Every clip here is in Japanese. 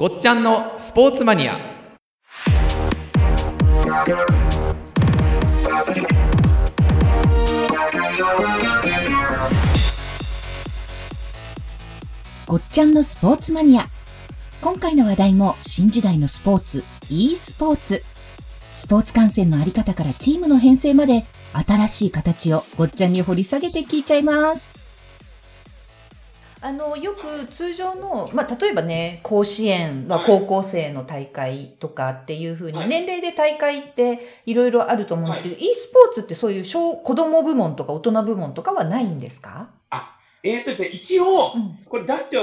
ごっちゃんのスポーツマニアごっちゃんのスポーツマニア。今回の話題も新時代のスポーツ、e スポーツ。スポーツ観戦のあり方からチームの編成まで新しい形をごっちゃんに掘り下げて聞いちゃいます。あの、よく通常の、まあ、例えばね、甲子園は高校生の大会とかっていうふうに、はい。年齢で大会っていろいろあると思うんですけど、e スポーツってそういう小子供部門とか大人部門とかはないんですか？えーとですね、一応、うん。これ男女、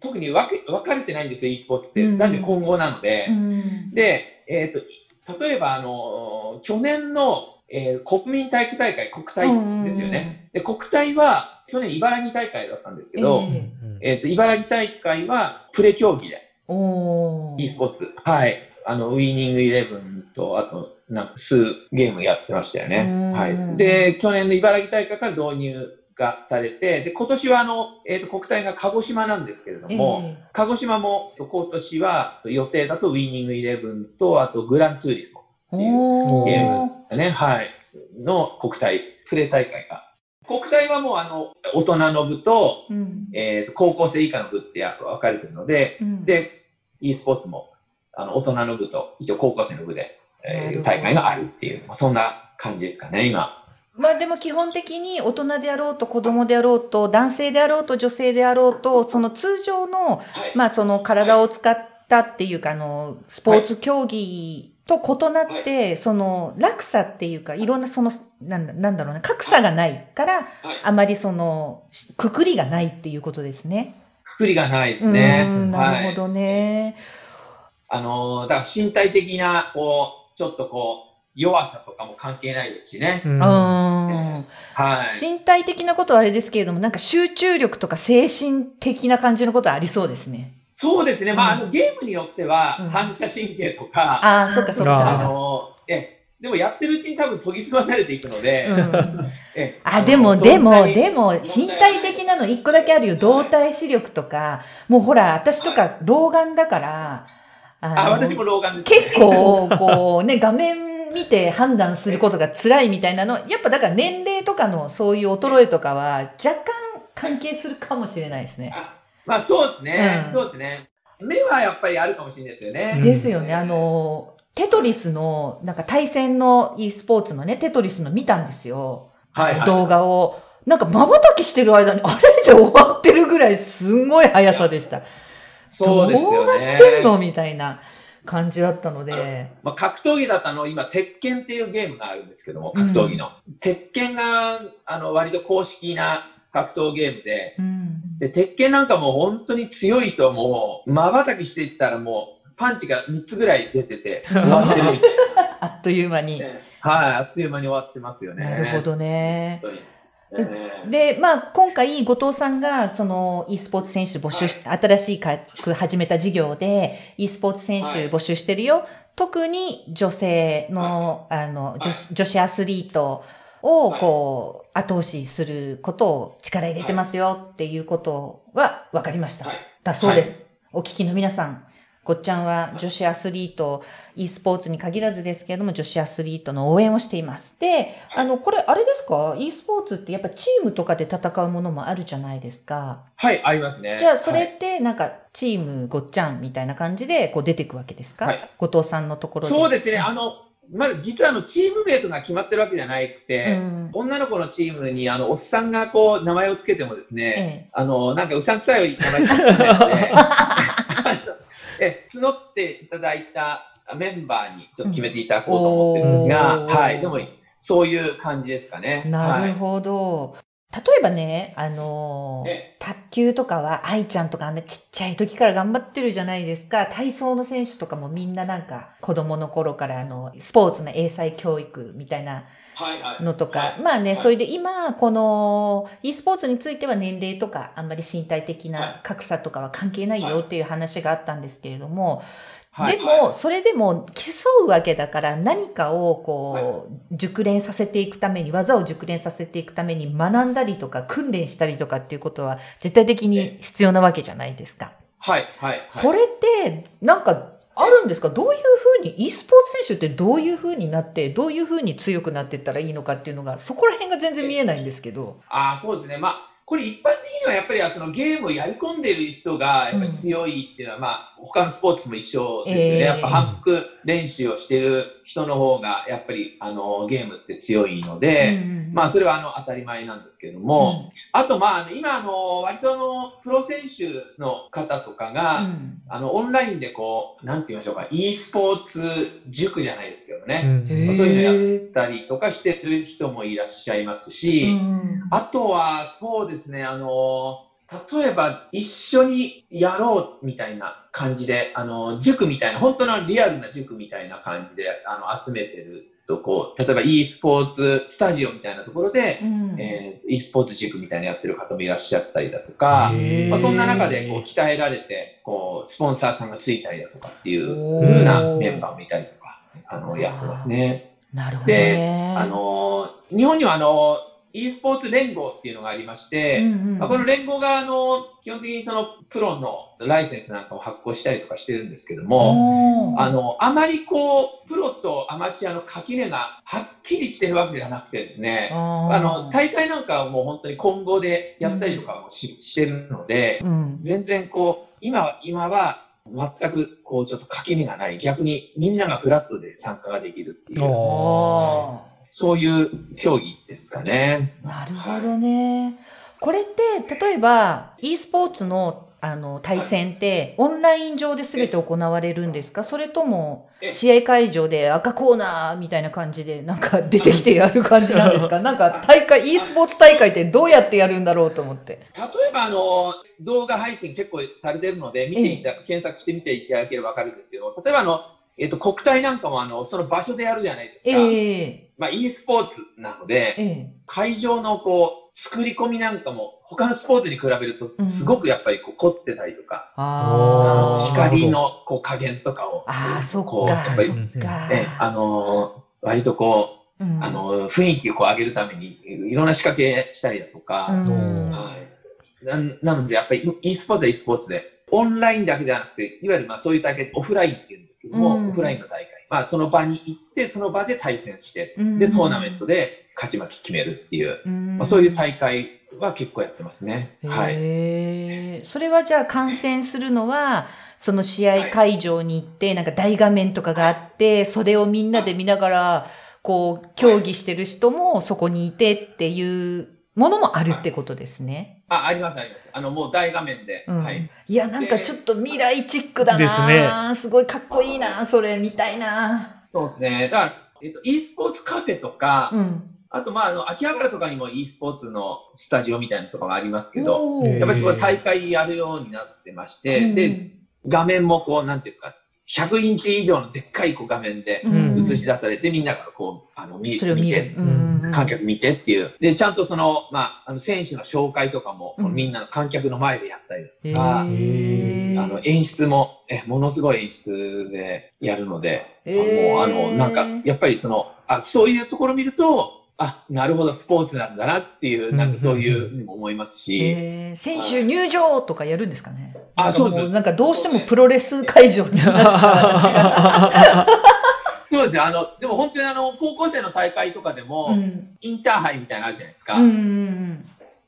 特に分け分かれてないんですよ、e スポーツって。うん。男女混合なので。ん。で、えーと、例えば、あの、去年の、えー国民体育大会、国体ですよね。で、国体は、去年茨城大会だったんですけど、ええーと、茨城大会はプレ競技で、e スポーツ。はい。あの、ウィニングイレブンと、あと、なんか数ゲームやってましたよねうん。はい。で、去年の茨城大会から導入がされて、で、今年はあの、えっ、と、国体が鹿児島なんですけれども、え鹿児島も今年は予定だとウィニングイレブンと、あとグランツーリスモえっていうゲームね、はい、の国体、プレ大会が。国体はもうあの、大人の部と、うんえーと高校生以下の部って分かれてるので、うんで、e スポーツも、あの、大人の部と、一応高校生の部で、えー大会があるっていう、まあ、そんな感じですかね、今。まあでも基本的に大人であろうと子供であろうと男性であろうと女性であろうとその通常のはい。まあその体を使ったっていうかあのスポーツ競技と異なってその落差っていうかいろんなそのなんだなんだろうな格差がないからはいあまりそのしくくりがないっていうことですね。くくりがないですね。うんなるほはい。どね。あのーだから身体的な、こう、ちょっとこう、弱さとかも関係ないですしね。うんはい。身体的なことはあれですけれども、なんか集中力とか精神的な感じのことはありそうですね。そうですね。まあ、あうの、ゲームによってはうん、反射神経とか、ああ、そっかそっああか。のーえ、でもやってるうちに多分研ぎ澄まされていくので、うん えあ、でも、のでも、でも、身体的なの一個だけあるよ。動体視力とか。もうほら、私とか老眼だから、ああ、私も老眼です、ね。結構、こうね、画面見て判断することが辛いみたいなの、やっぱだから年齢とかのそういう衰えとかは若干関係するかもしれないですね。あまあ、そうですね、うんそうですね。目はやっぱりあるかもしれないですよね。うんですよね。あの、テトリスの、なんか対戦の e スポーツのね、テトリスの見たんですよ。はいはい動画を。なんか瞬きしてる間に、あれ？で終わってるぐらいすんごい速さでした。そうですよどうね。やってんの？みたいな感じだったので。まあ、格闘技だったの、今、鉄拳っていうゲームがあるんですけども、格闘技の。鉄拳が、あの、割と公式な格闘ゲームで、うん。で、鉄拳なんかもう本当に強い人はもう、瞬きしていったらもう、パンチが3つぐらい出てて、終わってるあっという間に。な。はい、あっという間に終わってますよね。なるほどね。で、まあ、今回、後藤さんが、その、e スポーツ選手募集し、新しいか始めた事業で、e スポーツ選手募集してるよ。特に女性の、あの、女子女子アスリートを、はいこう、後押しすることを力入れてますよっていうことは分かりました。はいだそうです。お聞きの皆さん、ごっちゃんは女子アスリート、e スポーツに限らずですけれども、女子アスリートの応援をしています。で、あの、これ、あれですか ?e スポーツってやっぱチームとかで戦うものもあるじゃないですか。はい、ありますね。じゃあ、そはいれって、なんか、チームごっちゃんみたいな感じで、こう出てくわけですか、はい後藤さんのところで。そうですね。あの、まだ実はあの、チームメイトが決まってるわけじゃなくて、うん女の子のチームに、あの、おっさんがこう、名前をつけてもですね、えあの、なんかうさんくさい名前しかつけないので、募っていただいたメンバーにちょっと決めていただこうと思ってるんですが、うんはい。でも、そういう感じですかね。えなるはい。ほど。例えばね、あのーえ。卓球とかは愛ちゃんとかあんなちっちゃい時から頑張ってるじゃないですか。体操の選手とかもみんななんか子供の頃からあの、スポーツの英才教育みたいなはいはい。のとか、はい。まあね、はい。それで今、この e スポーツについては年齢とか、あんまり身体的はない。格差とかは関係ないよっていう話があったんですけれども、はいでも、それでも競うわけだから何かをこう、熟練させていくために、技を熟練させていくために学んだりとか訓練したりとかっていうことは絶対的に必要なわけじゃないですか。はい、はい。はいそれって、なんか、あるんですか？どういうふうに、e スポーツ選手ってどういうふうになって、どういうふうに強くなっていったらいいのかっていうのが、そこら辺が全然見えないんですけど。ああ、そうですね。まあ、これ一般的にはやっぱりそのゲームをやり込んでいる人がやっぱり強いっていうのは、まあ、他のスポーツも一緒ですよね。ええ。やっぱ反復練習をしている人の方が、やっぱりあのゲームって強いので、まあ、それはあの当たり前なんですけれども、あと、まあ、今、あの、割とあの、プロ選手の方とかが、うん。あの、オンラインでこう、なんて言いましょうか、e スポーツ塾じゃないですけどね、そういうのやったりとかしてる人もいらっしゃいますし、うんあとは、そうですね、あの、例えば一緒にやろうみたいな感じで、あの、塾みたいな、本当のリアルな塾みたいな感じで、あの、集めてるとこう、例えば e スポーツスタジオみたいなところで、うんえー e スポーツ塾みたいなやってる方もいらっしゃったりだとか、まあ、そんな中でこう鍛えられて、こう、スポンサーさんがついたりだとかっていうおー風なメンバーもいたりとか、あの、やってますね。なるほどでね。あのー、日本にはあの、e スポーツ連合っていうのがありまして、うんうんまあ、この連合があの、基本的にそのプロのライセンスなんかを発行したりとかしてるんですけども、あの、あまりこう、プロとアマチュアの垣根がはっきりしてるわけじゃなくてですね、あの、大会なんかはもう本当に混合でやったりとかもし,、してるので、うん。全然こう、今は、今は全くこう、ちょっと垣根がない。逆にみんながフラットで参加ができるっていう、あそういう競技ですかね。ーなるほどね。これって、例えば、e スポーツのあの対戦って、オンライン上で全て行われるんですか？それとも、え試合会場で赤コーナーみたいな感じで、なんか出てきてやる感じなんですか？なんか大会、e スポーツ大会ってどうやってやるんだろうと思って。例えばあの、動画配信結構されてるので、見ていた、検索してみていただければわかるんですけど、例えばあの、えっと、国体なんかもあの、その場所でやるじゃないですか。ええまあ、e スポーツなので、ええ会場のこう、作り込みなんかも、他のスポーツに比べると、うんすごくやっぱりこう凝ってたりとか、あーあの光のこう加減とかを、あー、そっこう、やか、っぱり。え、あのー割とこう、うんあの、雰囲気をこう上げるために、いろんな仕掛けしたりだとか、うんはい。ななので、やっぱり e スポーツは e スポーツで、オンラインだけではなくて、いわゆるまあそういう大会、オフラインっていうんですけども、うん。オフラインの大会。まあその場に行って、その場で対戦して、うん。で、トーナメントで勝ち負け決めるっていう、うん。まあ、そういう大会は結構やってますね。はい。それはじゃあ観戦するのは、その試合会場に行って、なんか大画面とかがあって、それをみんなで見ながら、こう、競技してる人もそこにいてっていうものもあるってことですね。あ、ありますあります。あの、もう大画面で。うんはい。いや、なんかちょっと未来チックだなですねすごいかっこいいなそれ見たいなそうですね。だから、えっと、e スポーツカフェとか、うん。あと、まあ、あの、秋葉原とかにも e スポーツのスタジオみたいなのとかがありますけど、やっぱりそこ大会やるようになってまして、で、画面もこう、なんていうんですか、100インチ以上のでっかいこう画面でうん。映し出されて、みんながこう、あの、見見る見て。、観客見てっていう。で、ちゃんとその、まあ、あの、選手の紹介とかも、うん。みんなの観客の前でやったりへとか、ー。あの、演出も、え、ものすごい演出でやるので、もう、あの、なんか、やっぱりその、あ、そういうところを見ると、あ、なるほど、スポーツなんだなっていう、なんかそういうにも思いますし、えー。選手入場とかやるんですかね？あそうです。なんかどうしてもプロレス会場になっちゃう。そうですよ。あの、でも本当にあの、高校生の大会とかでも、うん。インターハイみたいなのあるじゃないですか。うんうん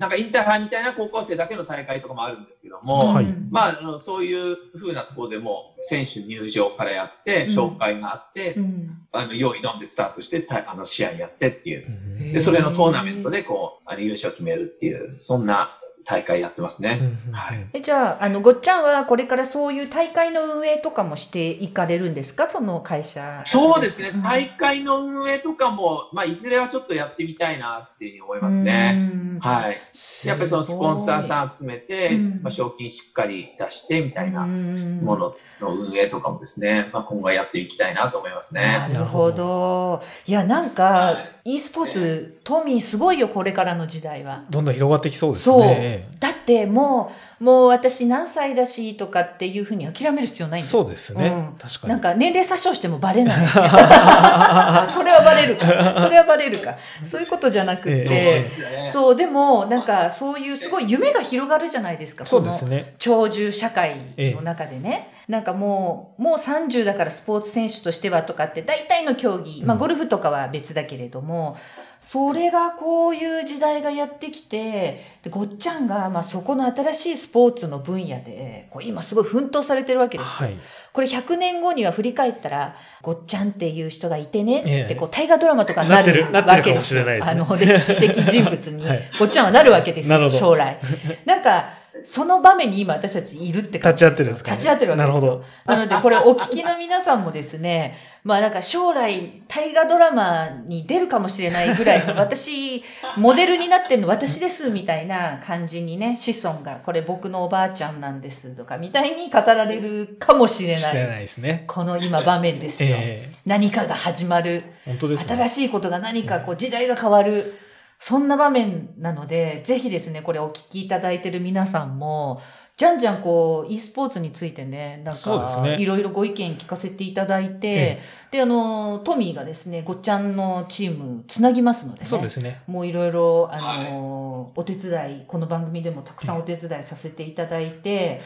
なんかインターハイみたいな高校生だけの大会とかもあるんですけども、うん。はいまあ、あのそういう風なところでも、選手入場からやって、うん。紹介があって、うん。あの、用意ドンでスタートして、たあの、試合やってっていう。うんで、それのトーナメントで、こう、あの優勝決めるっていう、そんな大会やってますね。はいえじゃあ、あの、ごっちゃんはこれからそういう大会の運営とかもしていかれるんですか？その会社。そうですねうん。大会の運営とかも、まあ、いずれはちょっとやってみたいなっていうふうに思いますね。うんはい。やっぱりそのスポンサーさん集めて、うんまあ、賞金しっかり出してみたいなうんものの運営とかもですね、まあ、今後やっていきたいなと思いますね。なるほど。いや、なんか、は e スポーツ、トミーすごいよ、これからの時代は。どんどん広がってきそうですそうね。だってもう、もう私何歳だしとかっていうふうに諦める必要ないんだよそうですね。うん確かに。なんか年齢詐称してもバレない。それはバレるか。それはバレるか。そういうことじゃなくえて、ですよねそう、でも、なんか、そういうすごい夢が広がるじゃないですか。そうですね。長寿社会の中でね。なんかもう、もう30だからスポーツ選手としてはとかって、大体の競技、まあうんゴルフとかは別だけれども、それがこういう時代がやってきて、でごっちゃんが、まあそこの新しいスポーツの分野で、こう今すごい奮闘されてるわけですよ。はい。これ100年後には振り返ったら、ごっちゃんっていう人がいてねええって、こう大河ドラマとかになるわけですですねあの、歴史的人物に はい、ごっちゃんはなるわけですよ、なるほど将来。なんか、その場面に今私たちいるって感じ立ち会ってるんですか？ね立ち会ってるわけですよ。なるほどなので、これお聞きの皆さんもですね、まあなんか将来大河ドラマに出るかもしれないぐらいに私、モデルになってるの私ですみたいな感じにね、子孫が、これ僕のおばあちゃんなんですとかみたいに語られるかもしれ知らない。ないですね。この今場面ですよ。ええ何かが始まる。本当ですね。新しいことが何かこう時代が変わる。そんな場面なので、ぜひですね、これお聞きいただいてる皆さんも、じゃんじゃんこう、e スポーツについてね、なんか、いろいろご意見聞かせていただいて、えで、あの、トミーがですね、ごっちゃんのチームつなぎますのでね。そうですね。もういろいろ、あの、お手伝い、この番組でもたくさんお手伝いさせていただいて、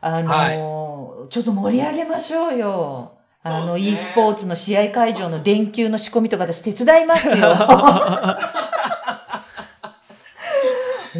あの、ちょっと盛り上げましょうよ。あの、そうです e ねスポーツの試合会場の電球の仕込みとか私手伝いますよ。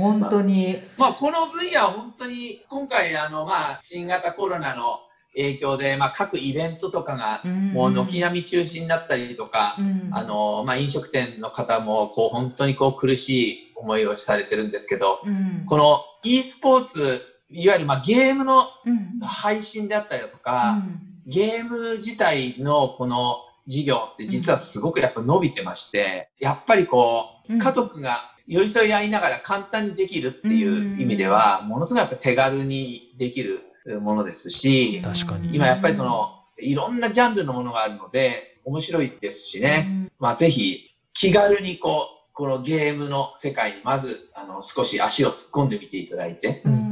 本当に。まあ、この分野は本当に今回あの、まあ、新型コロナの影響で、まあ、各イベントとかがもう軒並み中止になったりとか、うん。あのまあ、飲食店の方もこう本当にこう苦しい思いをされてるんですけどうん。この e スポーツいわゆるまあゲームのうん。配信であったりだとか、ゲーム自体のこの事業って実はすごくやっぱ伸びてまして、やっぱりこう、うん。家族が寄り添い合いながら簡単にできるっていう意味では、ものすごいやっぱ手軽にできるものですし、確かに。今やっぱりその、いろんなジャンルのものがあるので、面白いですしね、まあぜひ気軽にこう、このゲームの世界にまず、あの、少し足を突っ込んでみていただいて、うん。うん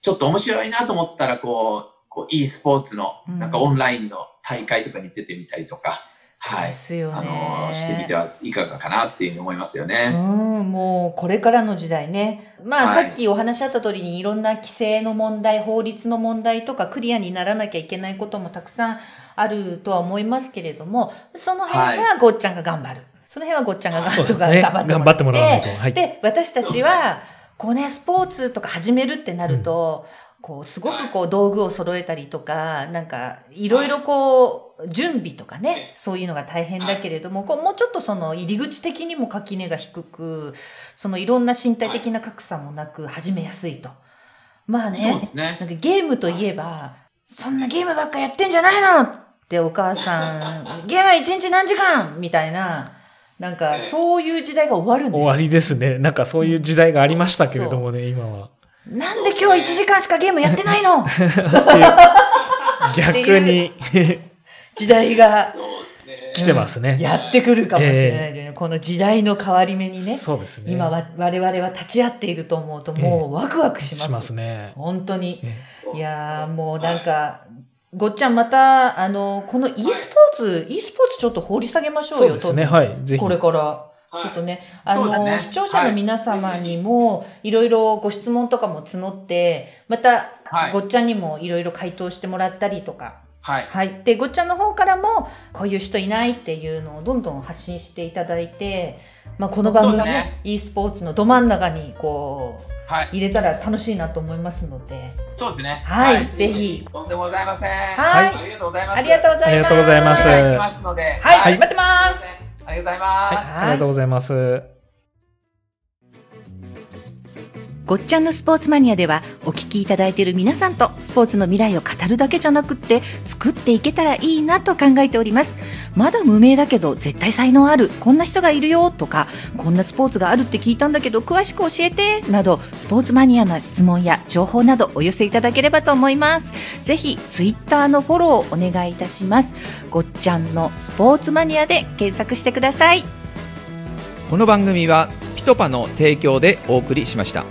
ちょっと面白いなと思ったら、こう、こう e スポーツの、うんなん。かオンラインの大会とかに出てみたりとか、はいで。すよあね。のしてみてはいかがかなっていうふうに思いますよね。うん、もうこれからの時代ね。まあ、はいさっきお話しあった通りにいろんな規制の問題、法律の問題とかクリアにならなきゃいけないこともたくさんあるとは思いますけれども、その辺はごっちゃんが頑張る。その辺はごっちゃんが頑張そうですね。頑張って頑張ってもらわないと。ではい。で、私たちは、こうね、スポーツとか始めるってなると、こう、すごくこう、道具を揃えたりとか、なんか、いろいろこう、準備とかね、そういうのが大変だけれども、こう、もうちょっとその、入り口的にも垣根が低く、その、いろんな身体的な格差もなく、始めやすいと。まあねそうで、すね。なんかゲームといえば、そんなゲームばっかやってんじゃないの？ってお母さん、ゲームは一日何時間？みたいな、なんか、そういう時代が終わるんですよ。終わりですね。なんかそういう時代がありましたけれどもね、今は。なんで今日1時間しかゲームやってないの？っていう逆に時代が。来てますね。やってくるかもしれないというね、この時代の変わり目にね、そうですね。今は我々は立ち会っていると思うともうワクワクします。しますね。本当に。えいやーもうなんか、ごっちゃんまた、あの、この e スポーツ、e スポーツちょっと掘り下げましょうよ、そうですね。はい。ぜひ。これから。はいちょっとね、あの、ね視聴者の皆様にも、いろいろご質問とかも募って、また、はいごっちゃんにもいろいろ回答してもらったりとか、はい。はい。で、ごっちゃんの方からも、こういう人いないっていうのをどんどん発信していただいて、まあ、この番組ねね e スポーツのど真ん中に、こう、はい。入れたら楽しいなと思いますので、そうですね。はいぜひとんでもございません。はいありがとうございます。ありがとうございます。ありがとうございますお願い。はい、待ってます。ありがとうございます。はい。ありがとうございます。ごっちゃんのスポーツマニアではお聞きいただいている皆さんとスポーツの未来を語るだけじゃなくって作っていけたらいいなと考えております。まだ無名だけど絶対才能ある、こんな人がいるよとか、こんなスポーツがあるって聞いたんだけど詳しく教えてなどスポーツマニアな質問や情報などお寄せいただければと思います。ぜひツイッターのフォローをお願いいたします。ごっちゃんのスポーツマニアで検索してください。この番組はピトパの提供でお送りしました。